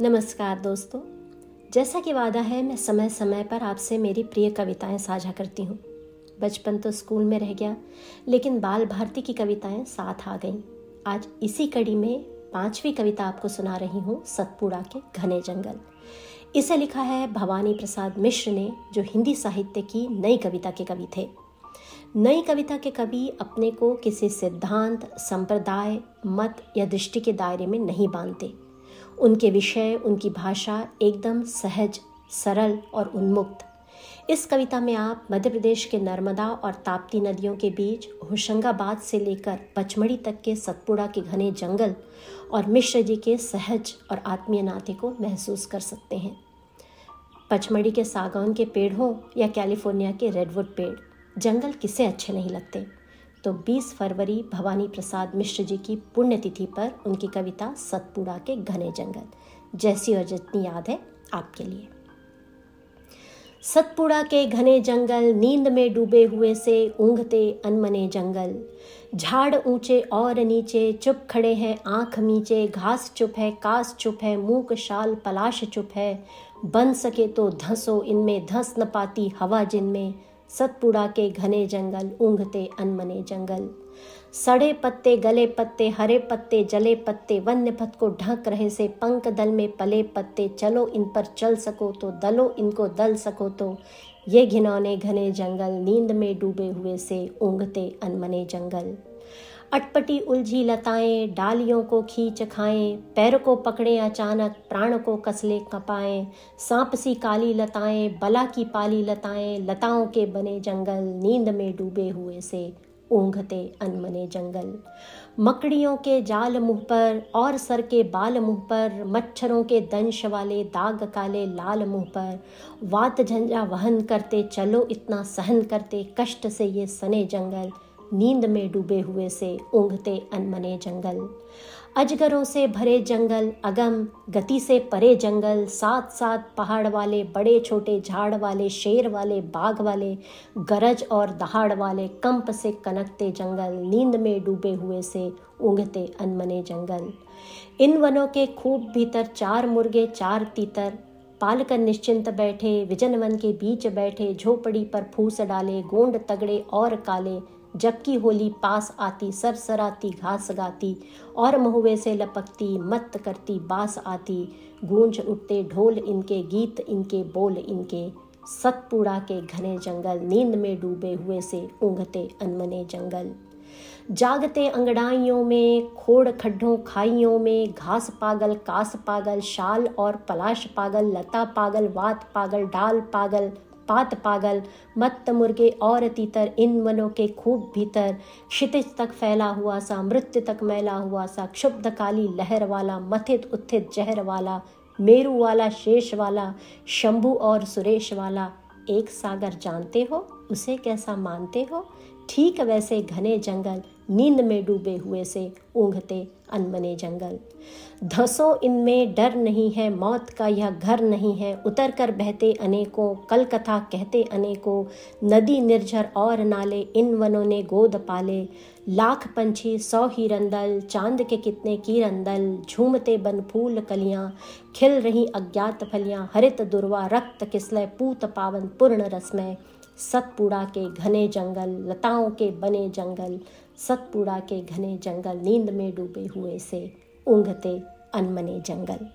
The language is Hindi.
नमस्कार दोस्तों। जैसा कि वादा है, मैं समय समय पर आपसे मेरी प्रिय कविताएँ साझा करती हूँ। बचपन तो स्कूल में रह गया, लेकिन बाल भारती की कविताएँ साथ आ गईं। आज इसी कड़ी में पांचवी कविता आपको सुना रही हूँ, सतपुड़ा के घने जंगल। इसे लिखा है भवानी प्रसाद मिश्र ने, जो हिंदी साहित्य की नई कविता के कवि थे। नई कविता के कवि अपने को किसी सिद्धांत, संप्रदाय, मत या दृष्टि के दायरे में नहीं बांधते। उनके विषय, उनकी भाषा एकदम सहज, सरल और उन्मुक्त। इस कविता में आप मध्य प्रदेश के नर्मदा और ताप्ती नदियों के बीच, होशंगाबाद से लेकर पचमढ़ी तक के सतपुड़ा के घने जंगल और मिश्र जी के सहज और आत्मीय नाते को महसूस कर सकते हैं। पचमढ़ी के सागौन के पेड़ हों या कैलिफ़ोर्निया के रेडवुड पेड़, जंगल किसे अच्छे नहीं लगते? तो 20 फरवरी भवानी प्रसाद मिश्र जी की पुण्यतिथि पर उनकी कविता सतपुड़ा के घने जंगल। जैसी और जितनी याद है आपके लिए। सतपुड़ा के घने जंगल, नींद में डूबे हुए से ऊंघते अनमने जंगल। झाड़ ऊँचे और नीचे, चुप खड़े हैं आँख नीचे घास चुप है, कास चुप है, मूक शाल पलाश चुप है। बन सके तो धंसो इनमें, धंस न पाती हवा जिनमें। सतपुड़ा के घने जंगल, ऊंघते अनमने जंगल। सड़े पत्ते, गले पत्ते, हरे पत्ते, जले पत्ते वन्य पथ को ढक रहे से पंक दल में पले पत्ते, चलो इन पर चल सको तो दलो इनको दल सको तो। ये घिनौने घने जंगल, नींद में डूबे हुए से ऊंघते अनमने जंगल। अटपटी उलझी लताएँ, डालियों को खींच खाएँ, पैर को पकड़े अचानक, प्राण को कसले कपाएँ, सांप सी काली लताएँ, बला की पाली लताएँ, लताओं के बने जंगल, नींद में डूबे हुए से ऊँघते अनमने जंगल। मकड़ियों के जाल मुँह पर, और सर के बाल मुँह पर, मच्छरों के दंश वाले दाग काले लाल मुँह पर। वात झंझा वहन करते, चलो इतना सहन करते, कष्ट से ये सने जंगल। नींद में डूबे हुए से ऊँघते अनमने जंगल। अजगरों से भरे जंगल, अगम, गति से परे जंगल साथ साथ पहाड़ वाले, बड़े, छोटे, झाड़ वाले, शेर वाले, बाघ वाले, गरज और दहाड़ वाले, कंप से कनकते जंगल, नींद में डूबे हुए से ऊँघते अनमने जंगल। इन वनों के खूब भीतर चार मुर्गे, चार तीतर, पालकर निश्चिंत बैठे, विजन वन के बीच बैठे, झोपड़ी पर फूस डाले, गोंड तगड़े और काले जबकि होली पास आती सरसराती घास गाती और महुए से लपकती मत करती, बास आती, गूंज उठते, ढोल इनके गीत, इनके बोल, इनके सतपुड़ा के घने जंगल, नींद में डूबे हुए से ऊँघते अनमने जंगल। जागते अंगड़ाइयों में, खोड़ खड्ढों खाइयों में, घास पागल, कास पागल, शाल और पलाश पागल, लता पागल, वात पागल, डाल पागल पात पागल, मत्त मुर्गे और तीतर इन वनों के खूब भीतर। क्षितिज तक फैला हुआ सा, मृत्यु तक मैला हुआ सा क्षुब्ध काली लहर वाला, मथित उत्थित जहर वाला, मेरु वाला, शेष वाला, शंभु और सुरेश वाला, एक सागर जानते हो, उसे कैसा मानते हो? ठीक वैसे घने जंगल, नींद में डूबे हुए से ऊँघते अनमने जंगल। धसो इनमें डर नहीं है, मौत का यह घर नहीं है। उतर कर बहते अनेकों कल कथा कहते अनेकों, नदी निर्झर और नाले इन वनों ने गोद पाले। लाख पंछी, सौ ही रंदल चाँद के कितने की रंदल झूमते बन फूल कलियाँ, खिल रही अज्ञात फलियाँ, हरित दुर्वा, रक्त किसलय, पूत पावन पूर्ण रसमय। सतपुड़ा के घने जंगल, लताओं के बने जंगल, सतपुड़ा के घने जंगल, नींद में डूबे हुए से ऊँघते अनमने जंगल।